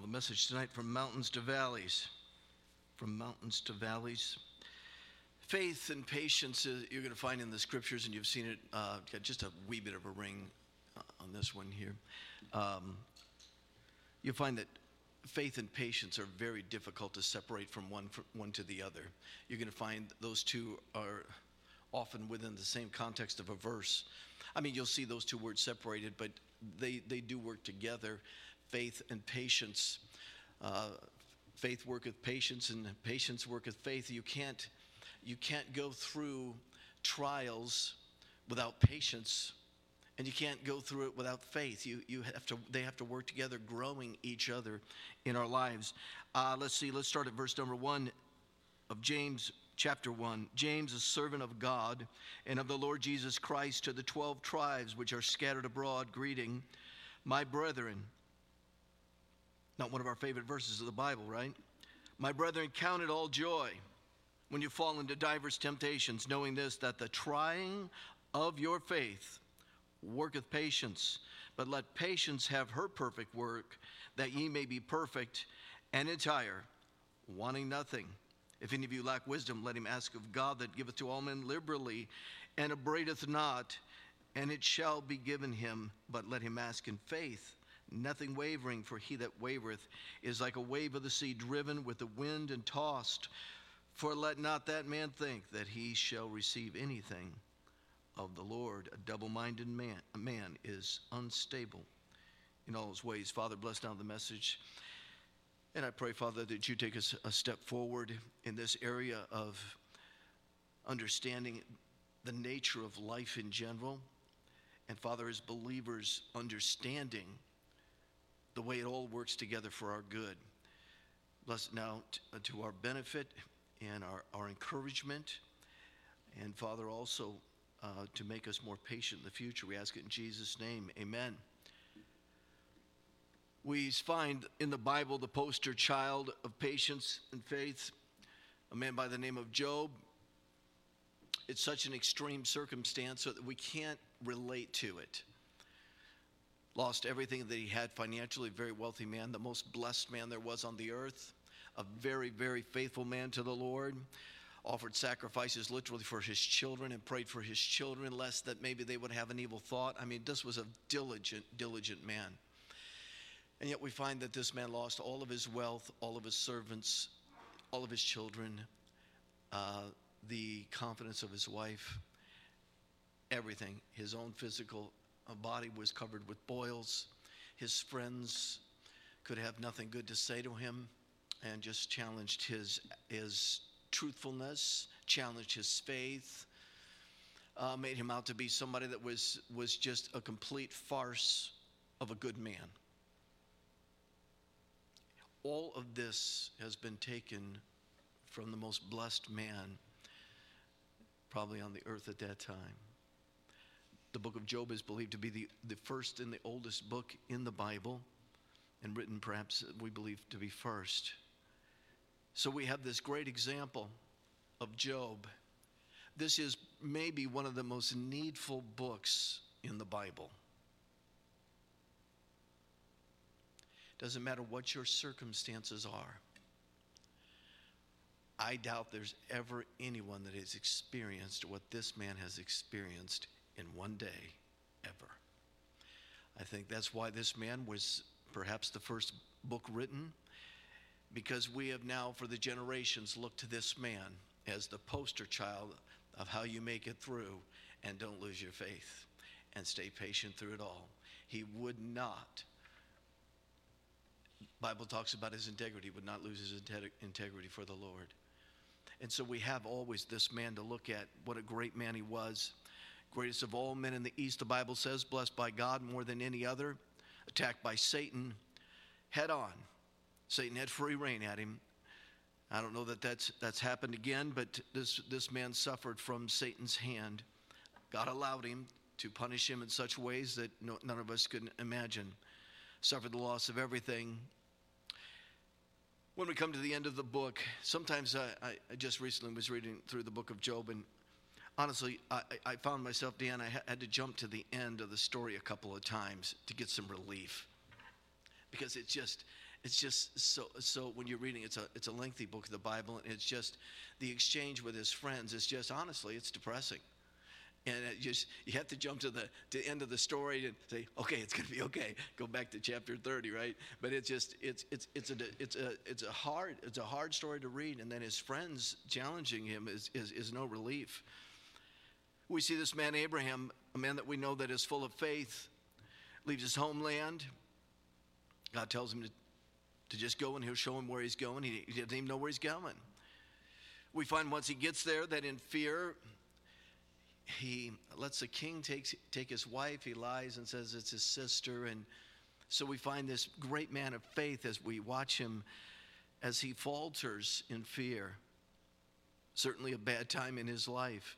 the message tonight From Mountains to Valleys. From Mountains to Valleys. Faith and patience uh, you're going to find in the scriptures, and you've seen it. Uh, got just a wee bit of a ring uh, on this one here. Um, you'll find that faith and patience are very difficult to separate from one, from one to the other. You're going to find those two are often within the same context of a verse. I mean, you'll see those two words separated, but they, they do work together faith and patience. Uh, faith worketh patience, and patience worketh faith. You can't, you can't go through trials without patience and you can't go through it without faith you, you have to they have to work together growing each other in our lives uh, let's see let's start at verse number one of james chapter 1 james a servant of god and of the lord jesus christ to the 12 tribes which are scattered abroad greeting my brethren not one of our favorite verses of the Bible, right? My brethren, count it all joy when you fall into diverse temptations, knowing this, that the trying of your faith worketh patience. But let patience have her perfect work, that ye may be perfect and entire, wanting nothing. If any of you lack wisdom, let him ask of God that giveth to all men liberally and abradeth not, and it shall be given him. But let him ask in faith nothing wavering, for he that wavereth is like a wave of the sea driven with the wind and tossed. For let not that man think that he shall receive anything of the Lord. A double minded man, a man is unstable in all his ways. Father, bless down the message. And I pray, Father, that you take us a step forward in this area of understanding the nature of life in general. And Father, as believers, understanding the way it all works together for our good. Bless now t- uh, to our benefit and our, our encouragement. And Father, also uh, to make us more patient in the future. We ask it in Jesus' name. Amen. We find in the Bible the poster child of patience and faith, a man by the name of Job. It's such an extreme circumstance so that we can't relate to it lost everything that he had financially, very wealthy man, the most blessed man there was on the earth, a very, very faithful man to the Lord. Offered sacrifices literally for his children and prayed for his children, lest that maybe they would have an evil thought. I mean, this was a diligent, diligent man. And yet we find that this man lost all of his wealth, all of his servants, all of his children, uh, the confidence of his wife, everything, his own physical body was covered with boils. His friends could have nothing good to say to him and just challenged his, his truthfulness, challenged his faith, uh, made him out to be somebody that was, was just a complete farce of a good man. All of this has been taken from the most blessed man probably on the earth at that time. The book of Job is believed to be the, the first and the oldest book in the Bible, and written perhaps, uh, we believe, to be first. So we have this great example of Job. This is maybe one of the most needful books in the Bible. Doesn't matter what your circumstances are. I doubt there's ever anyone that has experienced what this man has experienced in one day ever. I think that's why this man was perhaps the first book written, because we have now, for the generations, looked to this man as the poster child of how you make it through and don't lose your faith and stay patient through it all. He would not. Bible talks about his integrity, would not lose his integrity for the Lord. And so we have always this man to look at. What a great man he was greatest of all men in the East, the Bible says, blessed by God more than any other, attacked by Satan head on. Satan had free rein at him. I don't know that that's, that's happened again, but this, this man suffered from Satan's hand. God allowed him to punish him in such ways that no, none of us could imagine. Suffered the loss of everything. When we come to the end of the book, sometimes I, I just recently was reading through the book of Job, and honestly, I, I found myself, Dan, I had to jump to the end of the story a couple of times to get some relief. Because it's just, it's just so so when you're reading it's a it's a lengthy book of the bible and it's just the exchange with his friends is just honestly it's depressing. And it just you have to jump to the to the end of the story and say okay it's going to be okay. Go back to chapter 30 right? But it's just it's it's it's a it's a it's a hard it's a hard story to read and then his friends challenging him is is, is no relief we see this man abraham a man that we know that is full of faith leaves his homeland god tells him to to just go and he'll show him where he's going. He, he doesn't even know where he's going. We find once he gets there that in fear, he lets the king take, take his wife. He lies and says it's his sister. And so we find this great man of faith as we watch him as he falters in fear. Certainly a bad time in his life.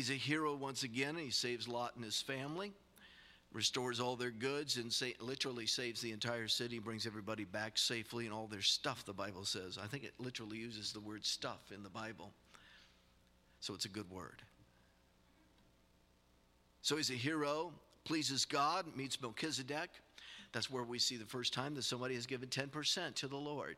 He's a hero once again, he saves Lot and his family restores all their goods and say, literally saves the entire city, brings everybody back safely and all their stuff, the Bible says. I think it literally uses the word stuff in the Bible. So it's a good word. So he's a hero, pleases God, meets Melchizedek. That's where we see the first time that somebody has given 10% to the Lord.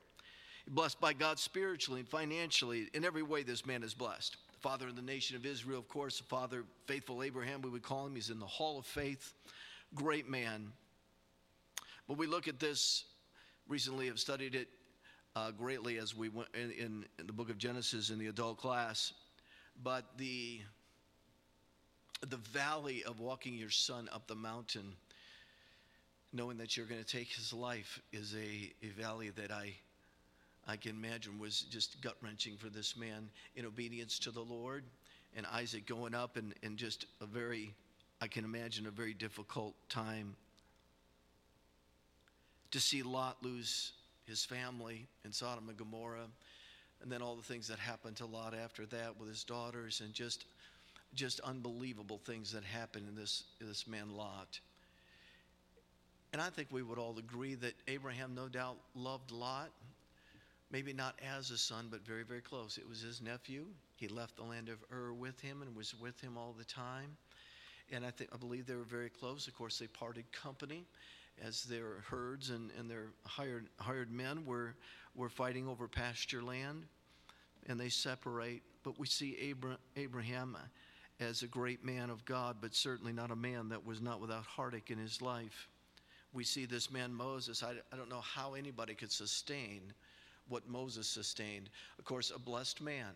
Blessed by God spiritually and financially. In every way, this man is blessed. Father of the nation of Israel, of course, the father, faithful Abraham, we would call him. He's in the hall of faith great man. But we look at this recently, have studied it uh, greatly as we went in, in, in the book of Genesis in the adult class. But the the valley of walking your son up the mountain, knowing that you're going to take his life, is a, a valley that I I can imagine was just gut wrenching for this man in obedience to the Lord. And Isaac going up and, and just a very I can imagine a very difficult time. To see Lot lose his family in Sodom and Gomorrah, and then all the things that happened to Lot after that with his daughters, and just, just unbelievable things that happened in this, this man Lot. And I think we would all agree that Abraham no doubt loved Lot, maybe not as a son, but very, very close. It was his nephew. He left the land of Ur with him and was with him all the time and I think I believe they were very close. Of course, they parted company as their herds and, and their hired hired men were were fighting over pasture land, and they separate. But we see Abra- Abraham as a great man of God, but certainly not a man that was not without heartache in his life. We see this man Moses. I, I don't know how anybody could sustain what Moses sustained. Of course, a blessed man,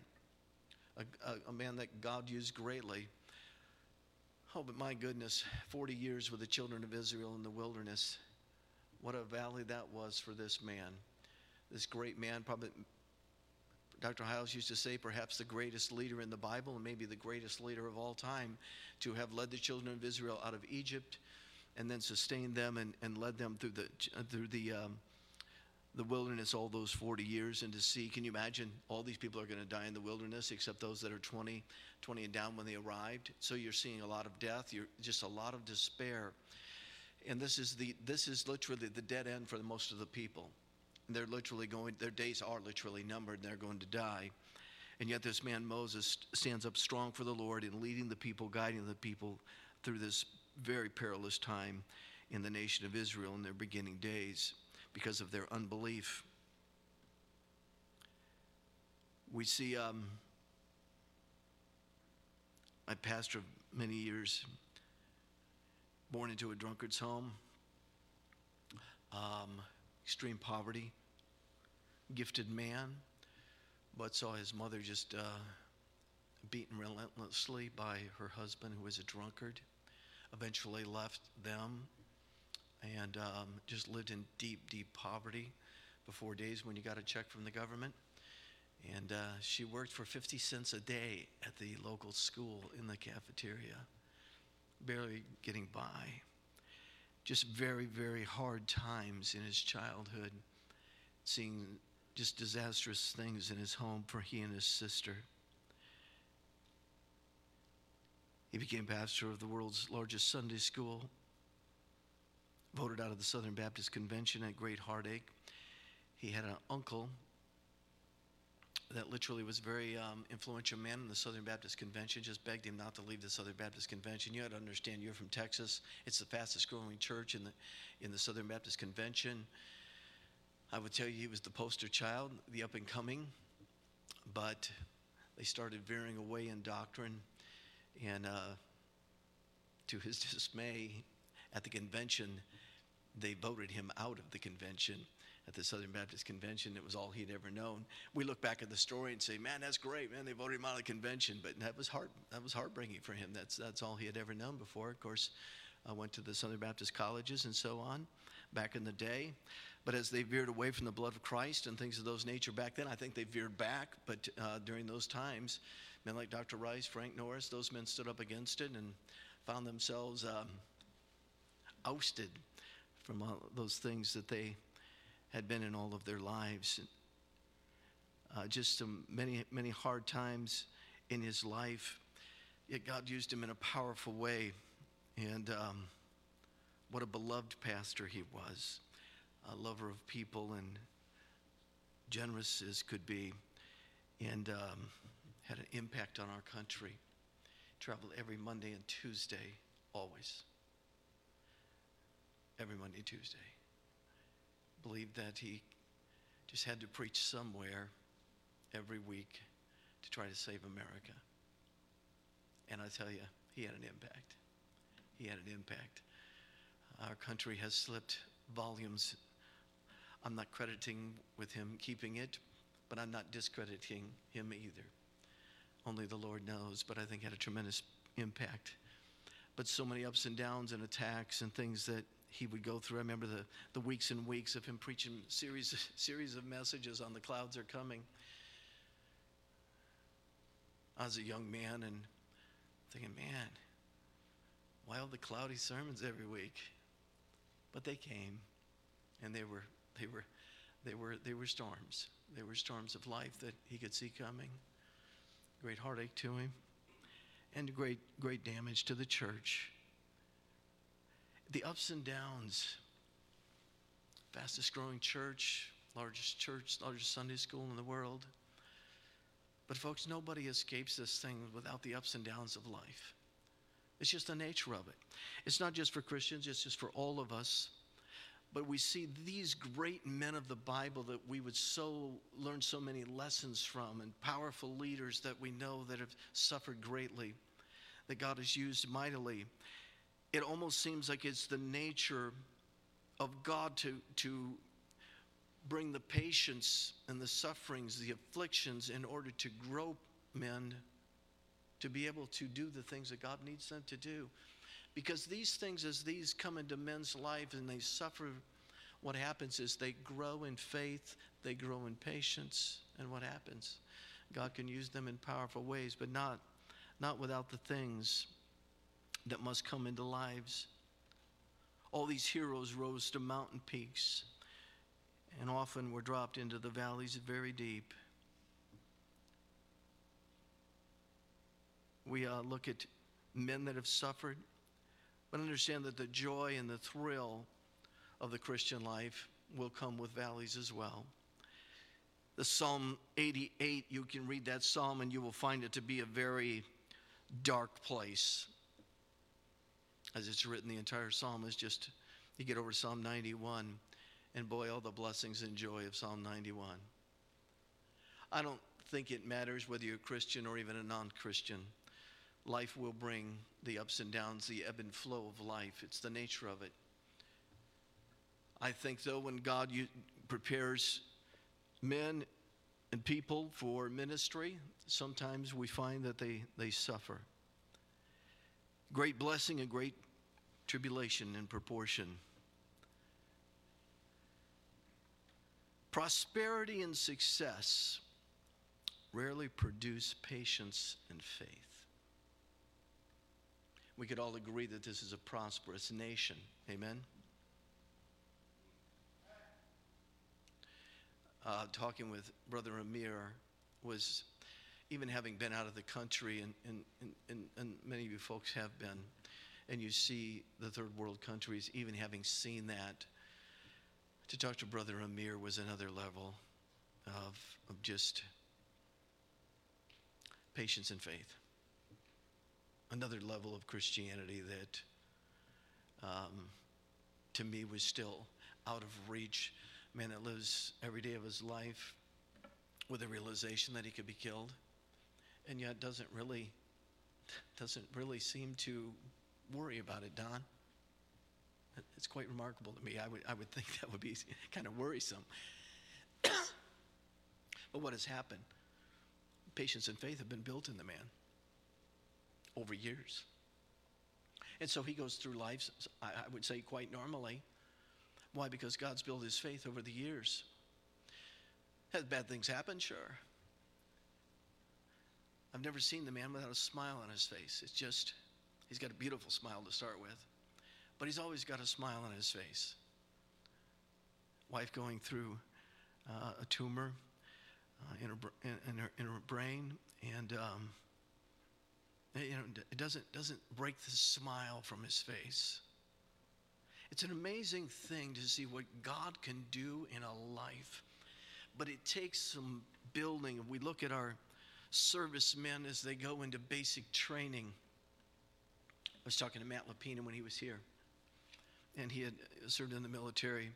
a, a, a man that God used greatly Oh, but my goodness, 40 years with the children of Israel in the wilderness. What a valley that was for this man. This great man, probably Dr. Hyles used to say, perhaps the greatest leader in the Bible and maybe the greatest leader of all time to have led the children of Israel out of Egypt and then sustained them and, and led them through the, through the um, the wilderness all those 40 years and to see can you imagine? All these people are going to die in the wilderness except those that are 20 20 and down when they arrived. So you're seeing a lot of death. You're just a lot of despair. And this is the this is literally the dead end for most of the people. They're literally going their days are literally numbered and they're going to die. And yet this man moses stands up strong for the lord in leading the people guiding the people through this very perilous time in the nation of israel in their beginning days because of their unbelief. We see um, my pastor many years, born into a drunkard's home, um, extreme poverty, gifted man, but saw his mother just uh, beaten relentlessly by her husband, who was a drunkard. Eventually left them and um, just lived in deep, deep poverty before days when you got a check from the government. And uh, she worked for 50 cents a day at the local school in the cafeteria, barely getting by. Just very, very hard times in his childhood, seeing just disastrous things in his home for he and his sister. He became pastor of the world's largest Sunday school voted out of the Southern Baptist Convention at great heartache. He had an uncle that literally was a very um, influential man in the Southern Baptist Convention, just begged him not to leave the Southern Baptist Convention. You had to understand, you're from Texas. It's the fastest growing church in the, in the Southern Baptist Convention. I would tell you he was the poster child, the up and coming, but they started veering away in doctrine. And uh, to his dismay, at the convention, they voted him out of the convention at the Southern Baptist Convention. It was all he'd ever known. We look back at the story and say, "Man, that's great, man. They voted him out of the convention." But that was heart that was heartbreaking for him. That's that's all he had ever known before. Of course, I went to the Southern Baptist colleges and so on back in the day. But as they veered away from the blood of Christ and things of those nature back then, I think they veered back. But uh, during those times, men like Dr. Rice, Frank Norris, those men stood up against it and found themselves um, ousted from all those things that they had been in all of their lives. Uh, just some many, many hard times in his life. Yet God used him in a powerful way. And um, what a beloved pastor he was, a lover of people and generous as could be, and um, had an impact on our country. Traveled every Monday and Tuesday, always. Every Monday, Tuesday believed that he just had to preach somewhere every week to try to save America. And I tell you, he had an impact. He had an impact. Our country has slipped volumes. I'm not crediting with him keeping it, but I'm not discrediting him either. Only the Lord knows, but I think had a tremendous impact. But so many ups and downs and attacks and things that he would go through. I remember the, the weeks and weeks of him preaching series series of messages on the clouds are coming. I was a young man and thinking, man, why all the cloudy sermons every week? But they came, and they were they were they were they were storms. They were storms of life that he could see coming. Great heartache to him, and great great damage to the church the ups and downs. Fastest growing church, largest church, largest Sunday school in the world. But, folks, nobody escapes this thing without the ups and downs of life. It's just the nature of it. It's not just for Christians, it's just for all of us. But we see these great men of the Bible that we would so learn so many lessons from, and powerful leaders that we know that have suffered greatly, that God has used mightily it almost seems like it's the nature of God to, to bring the patience and the sufferings, the afflictions, in order to grow men to be able to do the things that God needs them to do. Because these things, as these come into men's life and they suffer, what happens is they grow in faith, they grow in patience, and what happens? God can use them in powerful ways, but not, not without the things that must come into lives. All these heroes rose to mountain peaks and often were dropped into the valleys very deep. We uh, look at men that have suffered, but understand that the joy and the thrill of the Christian life will come with valleys as well. The Psalm 88, you can read that psalm and you will find it to be a very dark place as it's written, the entire psalm is just, you get over to Psalm 91, and boy, all the blessings and joy of Psalm 91. I don't think it matters whether you're a Christian or even a non Christian. Life will bring the ups and downs, the ebb and flow of life. It's the nature of it. I think, though, when God prepares men and people for ministry, sometimes we find that they, they suffer. Great blessing and great tribulation in proportion. Prosperity and success rarely produce patience and faith. We could all agree that this is a prosperous nation. Amen? Uh, talking with Brother Amir was even having been out of the country, and, and, and, and many of you folks have been and you see the third world countries even having seen that. To talk to Brother Amir was another level of, of just patience and faith. Another level of Christianity that um, to me was still out of reach. Man that lives every day of his life with a realization that he could be killed and yet doesn't really doesn't really seem to worry about it, Don. It's quite remarkable to me. I would, I would think that would be kind of worrisome. but what has happened? Patience and faith have been built in the man over years. And so he goes through life, I would say, quite normally. Why? Because God's built his faith over the years. Has bad things happen? Sure. I've never seen the man without a smile on his face. It's just, he's got a beautiful smile to start with, but he's always got a smile on his face. Wife going through uh, a tumor uh, in, her, in, her, in her brain, and um, you know, it doesn't, doesn't break the smile from his face. It's an amazing thing to see what God can do in a life, but it takes some building. We look at our servicemen as they go into basic training. I was talking to Matt Lapina when he was here, and he had served in the military.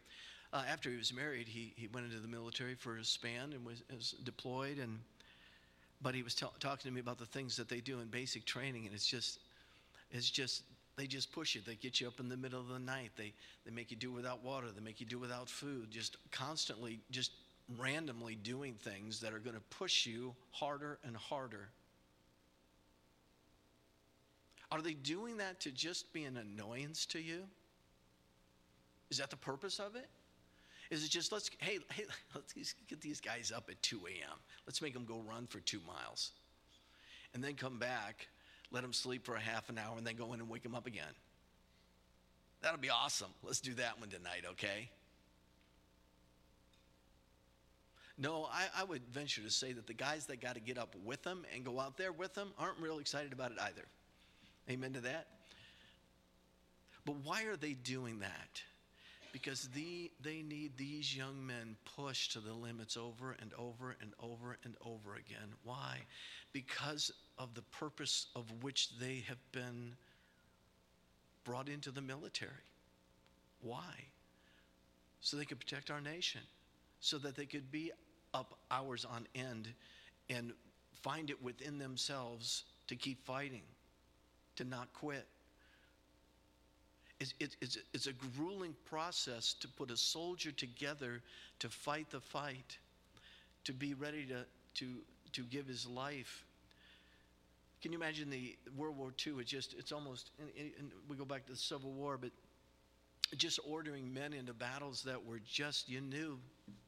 Uh, after he was married, he, he went into the military for a span and was, was deployed. And but he was t- talking to me about the things that they do in basic training, and it's just, it's just they just push you. They get you up in the middle of the night. They they make you do without water. They make you do without food. Just constantly, just randomly doing things that are going to push you harder and harder. Are they doing that to just be an annoyance to you? Is that the purpose of it? Is it just let's hey hey let's get these guys up at 2 a.m. Let's make them go run for two miles, and then come back, let them sleep for a half an hour, and then go in and wake them up again. That'll be awesome. Let's do that one tonight, okay? No, I, I would venture to say that the guys that got to get up with them and go out there with them aren't real excited about it either. Amen to that? But why are they doing that? Because the, they need these young men pushed to the limits over and over and over and over again. Why? Because of the purpose of which they have been brought into the military. Why? So they could protect our nation, so that they could be up hours on end and find it within themselves to keep fighting, to not quit. It's, it's, it's a grueling process to put a soldier together to fight the fight, to be ready to, to, to give his life. Can you imagine the World War II? It's just, it's almost, and, and we go back to the Civil War, but just ordering men into battles that were just, you knew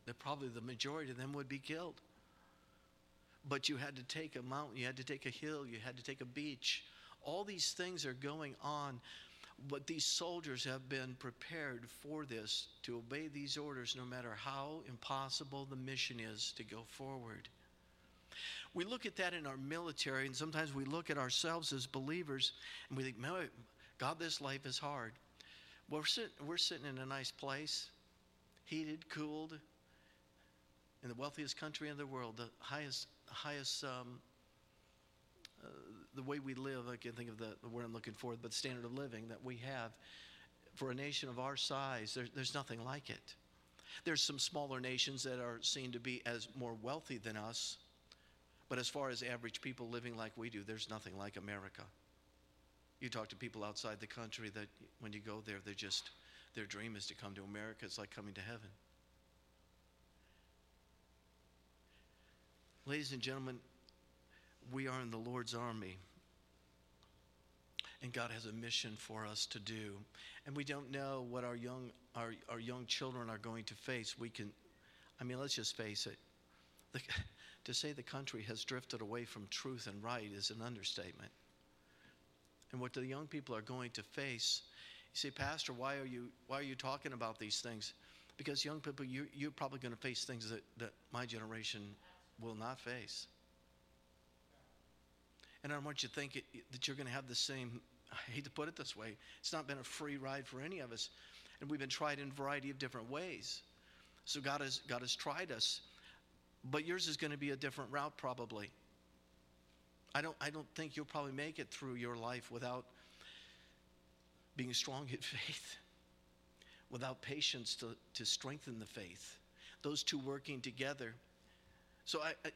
that probably the majority of them would be killed. But you had to take a mountain, you had to take a hill, you had to take a beach. All these things are going on, but these soldiers have been prepared for this to obey these orders no matter how impossible the mission is to go forward. We look at that in our military, and sometimes we look at ourselves as believers and we think, God, this life is hard. We're, we're sitting in a nice place, heated, cooled, in the wealthiest country in the world, the highest, highest um, uh, the way we live, I can't think of the, the word I'm looking for, but the standard of living that we have for a nation of our size, there, there's nothing like it. There's some smaller nations that are seen to be as more wealthy than us, but as far as average people living like we do, there's nothing like America. You talk to people outside the country that when you go there, they're just, their dream is to come to America. It's like coming to heaven. Ladies and gentlemen, we are in the Lord's army. And God has a mission for us to do. And we don't know what our young, our, our young children are going to face. We can, I mean, let's just face it. The, to say the country has drifted away from truth and right is an understatement. And what the young people are going to face, you say, Pastor, why are you, why are you talking about these things? Because young people, you, you're probably going to face things that, that my generation will not face. And I don't want you to think it, that you're going to have the same, I hate to put it this way, it's not been a free ride for any of us. And we've been tried in a variety of different ways. So God has, God has tried us. But yours is going to be a different route, probably. I don't, I don't think you'll probably make it through your life without being strong in faith, without patience to, to strengthen the faith. Those two working together. So I, I,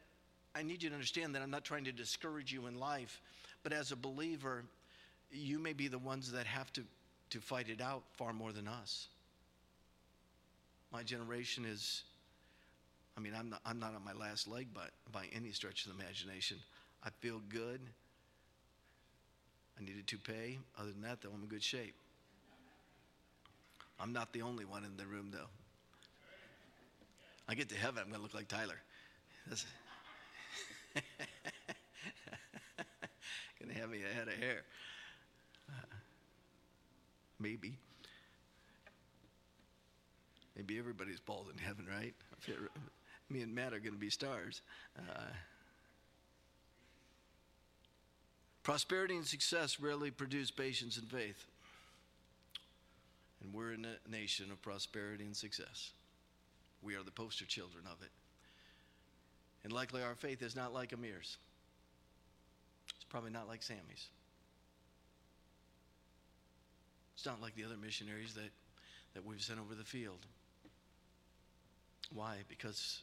I need you to understand that I'm not trying to discourage you in life, but as a believer, you may be the ones that have to, to fight it out far more than us. My generation is, I mean, I'm not, I'm not on my last leg by, by any stretch of the imagination. I feel good. I need a toupee. Other than that, though, I'm in good shape. I'm not the only one in the room, though. I get to heaven, I'm going to look like Tyler. going to have me a head of hair. Uh, maybe. Maybe everybody's bald in heaven, right? Me and Matt are to be stars. Uh, Prosperity and success rarely produce patience and faith. And we're in a nation of prosperity and success. We are the poster children of it. And likely our faith is not like Amir's. It's probably not like Sammy's. It's not like the other missionaries that, that we've sent over the field. Why? Because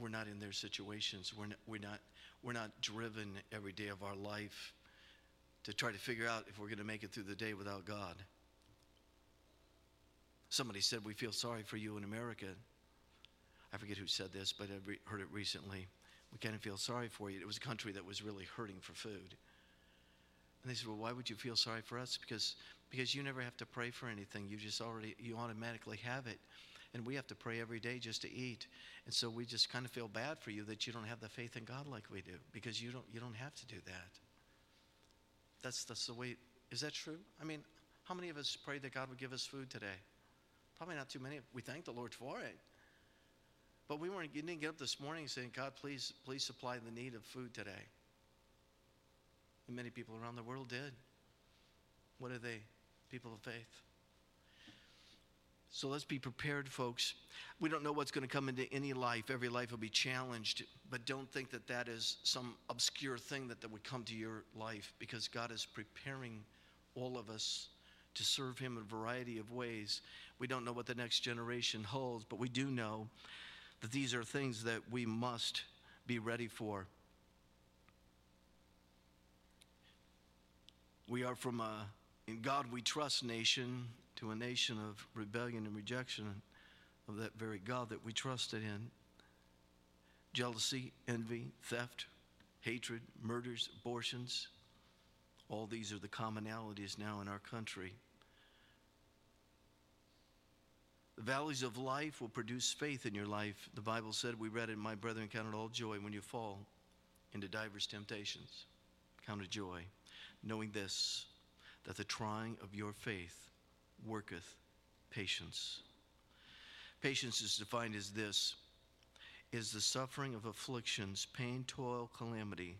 we're not in their situations. We're not, we're not, we're not driven every day of our life to try to figure out if we're going to make it through the day without God. Somebody said, We feel sorry for you in America. I forget who said this, but I heard it recently. We kind of feel sorry for you. It was a country that was really hurting for food. And they said, Well, why would you feel sorry for us? Because, because you never have to pray for anything. You just already, you automatically have it and we have to pray every day just to eat. And so we just kind of feel bad for you that you don't have the faith in God like we do because you don't you don't have to do that. That's that's the way. Is that true? I mean, how many of us prayed that God would give us food today? Probably not too many. We thank the Lord for it. But we weren't. You didn't get up this morning saying, "God, please, please supply the need of food today." And many people around the world did. What are they? People of faith. So let's be prepared, folks. We don't know what's going to come into any life. Every life will be challenged, but don't think that that is some obscure thing that, that would come to your life because God is preparing all of us to serve Him in a variety of ways. We don't know what the next generation holds, but we do know that these are things that we must be ready for. We are from a in God we trust nation to a nation of rebellion and rejection of that very God that we trusted in. Jealousy, envy, theft, hatred, murders, abortions. All these are the commonalities now in our country. The valleys of life will produce faith in your life. The Bible said, we read it, My brethren, count it all joy when you fall into divers temptations. Count it joy, knowing this, that the trying of your faith worketh patience. Patience is defined as this is the suffering of afflictions, pain, toil, calamity.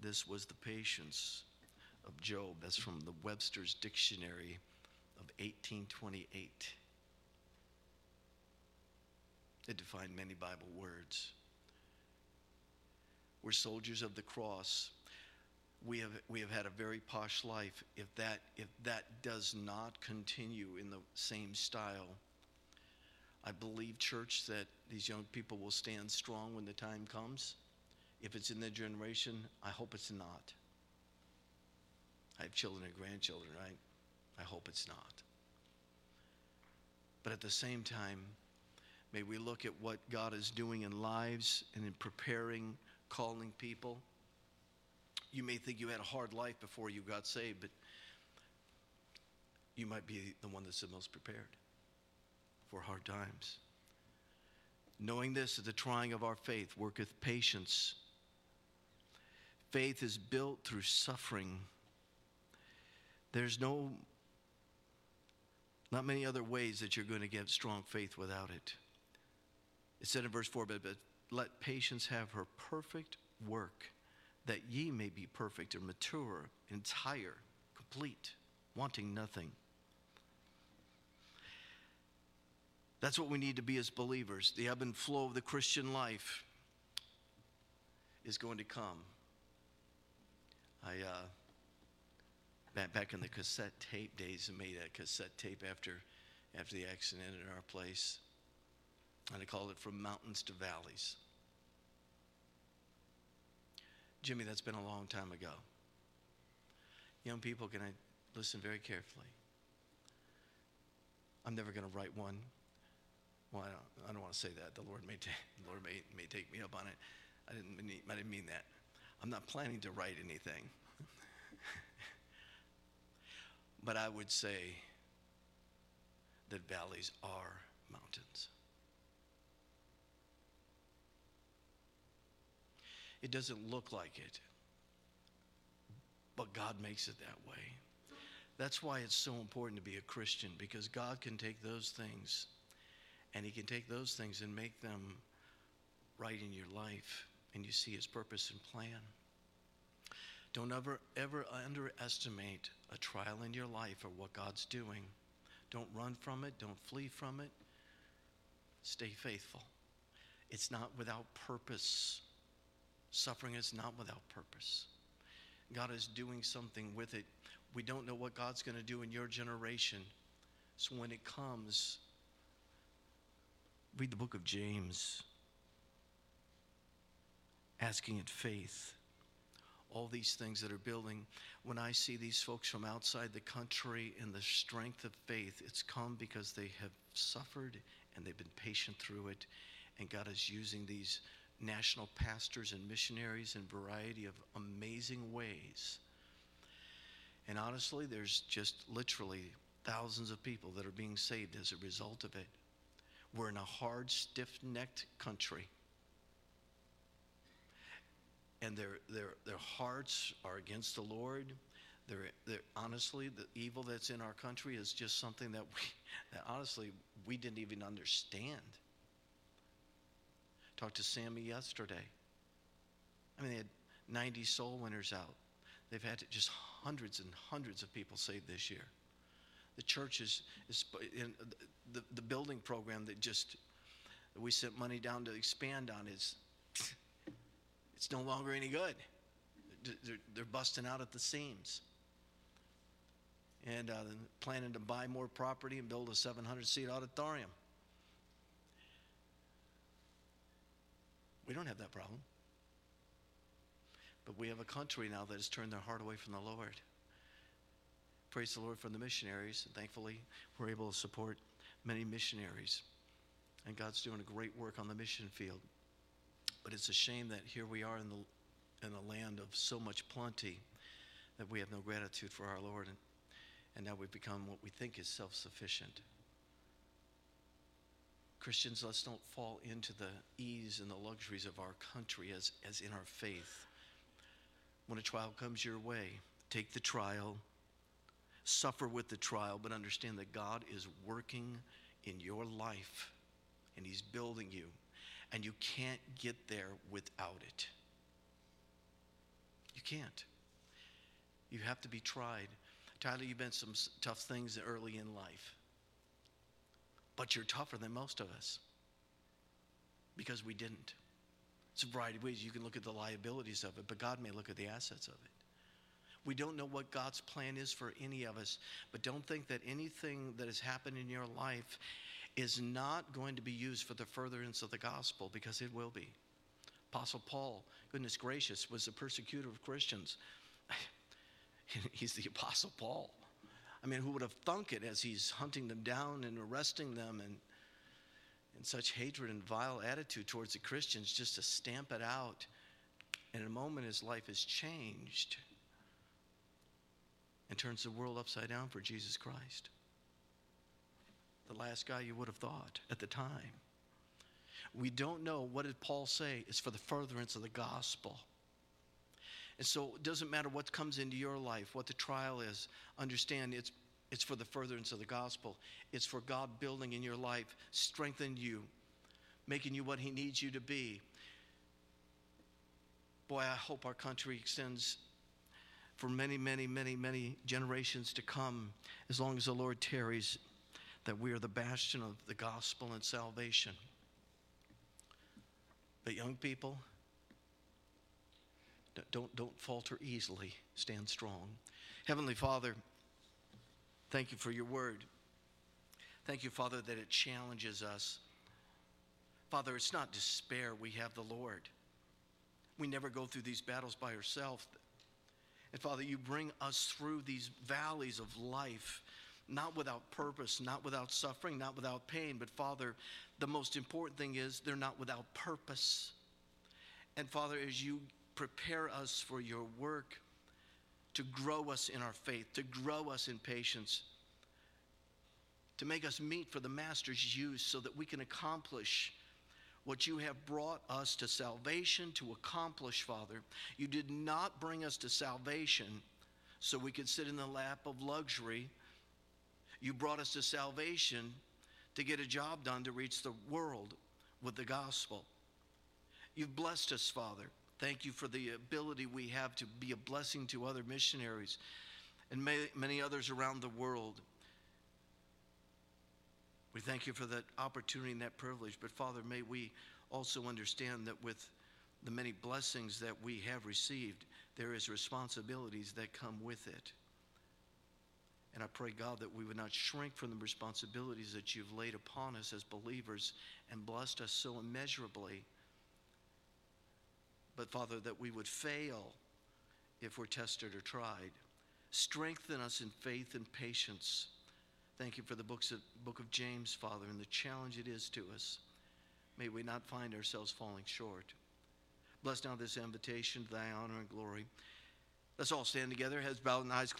This was the patience of Job. That's from the Webster's Dictionary of 1828. It defined many Bible words. We're soldiers of the cross we have, we have had a very posh life. If that, if that does not continue in the same style, I believe, church, that these young people will stand strong when the time comes. If it's in their generation, I hope it's not. I have children and grandchildren, right? I hope it's not. But at the same time, may we look at what God is doing in lives and in preparing, calling people you may think you had a hard life before you got saved, but you might be the one that's the most prepared for hard times. Knowing this, that the trying of our faith worketh patience. Faith is built through suffering. There's no, not many other ways that you're going to get strong faith without it. It said in verse 4, but, but let patience have her perfect work that ye may be perfect and mature, entire, complete, wanting nothing. That's what we need to be as believers. The ebb and flow of the Christian life is going to come. I, uh, back, back in the cassette tape days, I made a cassette tape after, after the accident at our place. And I called it From Mountains to Valleys. Jimmy, that's been a long time ago. Young people, can I listen very carefully? I'm never going to write one. Well, I don't, I don't want to say that. The Lord may, ta- the Lord may, may take me up on it. I didn't, mean, I didn't mean that. I'm not planning to write anything. but I would say that valleys are mountains. It doesn't look like it, but God makes it that way. That's why it's so important to be a Christian because God can take those things and He can take those things and make them right in your life and you see His purpose and plan. Don't ever, ever underestimate a trial in your life or what God's doing. Don't run from it, don't flee from it. Stay faithful. It's not without purpose. Suffering is not without purpose. God is doing something with it. We don't know what God's going to do in your generation. So when it comes, read the book of James, asking it faith. All these things that are building. When I see these folks from outside the country in the strength of faith, it's come because they have suffered and they've been patient through it. And God is using these national pastors and missionaries in a variety of amazing ways. And honestly, there's just literally thousands of people that are being saved as a result of it. We're in a hard, stiff necked country. And their, their, their hearts are against the Lord. They're, they're, honestly, the evil that's in our country is just something that we, that honestly, we didn't even understand. Talked to Sammy yesterday. I mean, they had 90 soul winners out. They've had just hundreds and hundreds of people saved this year. The church is, is in the, the building program that just that we sent money down to expand on is it's no longer any good. They're, they're busting out at the seams. And uh, planning to buy more property and build a 700 seat auditorium. We don't have that problem. But we have a country now that has turned their heart away from the Lord. Praise the Lord for the missionaries. And thankfully, we're able to support many missionaries. And God's doing a great work on the mission field. But it's a shame that here we are in the, in a land of so much plenty that we have no gratitude for our Lord. And, and now we've become what we think is self sufficient. Christians, let's don't fall into the ease and the luxuries of our country as, as in our faith. When a trial comes your way, take the trial, suffer with the trial, but understand that God is working in your life and He's building you, and you can't get there without it. You can't. You have to be tried. Tyler, you've been some tough things early in life but you're tougher than most of us because we didn't. It's a variety of ways. You can look at the liabilities of it, but God may look at the assets of it. We don't know what God's plan is for any of us, but don't think that anything that has happened in your life is not going to be used for the furtherance of the gospel because it will be. Apostle Paul, goodness gracious, was a persecutor of Christians. He's the Apostle Paul. I mean, who would have thunk it as he's hunting them down and arresting them and in such hatred and vile attitude towards the Christians just to stamp it out. And in a moment, his life has changed and turns the world upside down for Jesus Christ. The last guy you would have thought at the time. We don't know what did Paul say? It's for the furtherance of the gospel. And so it doesn't matter what comes into your life, what the trial is, understand it's, it's for the furtherance of the gospel. It's for God building in your life, strengthening you, making you what He needs you to be. Boy, I hope our country extends for many, many, many, many generations to come, as long as the Lord tarries, that we are the bastion of the gospel and salvation. But, young people, Don't, don't falter easily. Stand strong. Heavenly Father, thank you for your word. Thank you, Father, that it challenges us. Father, it's not despair. We have the Lord. We never go through these battles by ourselves. And Father, you bring us through these valleys of life, not without purpose, not without suffering, not without pain. But Father, the most important thing is they're not without purpose. And Father, as you prepare us for your work, to grow us in our faith, to grow us in patience, to make us meet for the Master's use so that we can accomplish what you have brought us to salvation to accomplish, Father. You did not bring us to salvation so we could sit in the lap of luxury. You brought us to salvation to get a job done to reach the world with the gospel. You've blessed us, Father. Thank you for the ability we have to be a blessing to other missionaries and many others around the world. We thank you for that opportunity and that privilege. But Father, may we also understand that with the many blessings that we have received, there is responsibilities that come with it. And I pray, God, that we would not shrink from the responsibilities that you've laid upon us as believers and blessed us so immeasurably. But, Father, that we would fail if we're tested or tried. Strengthen us in faith and patience Thank you for the books of, book of James, Father, and the challenge it is to us. May we not find ourselves falling short. Bless now this invitation to thy honor and glory. Let's all stand together, heads bowed and eyes closed.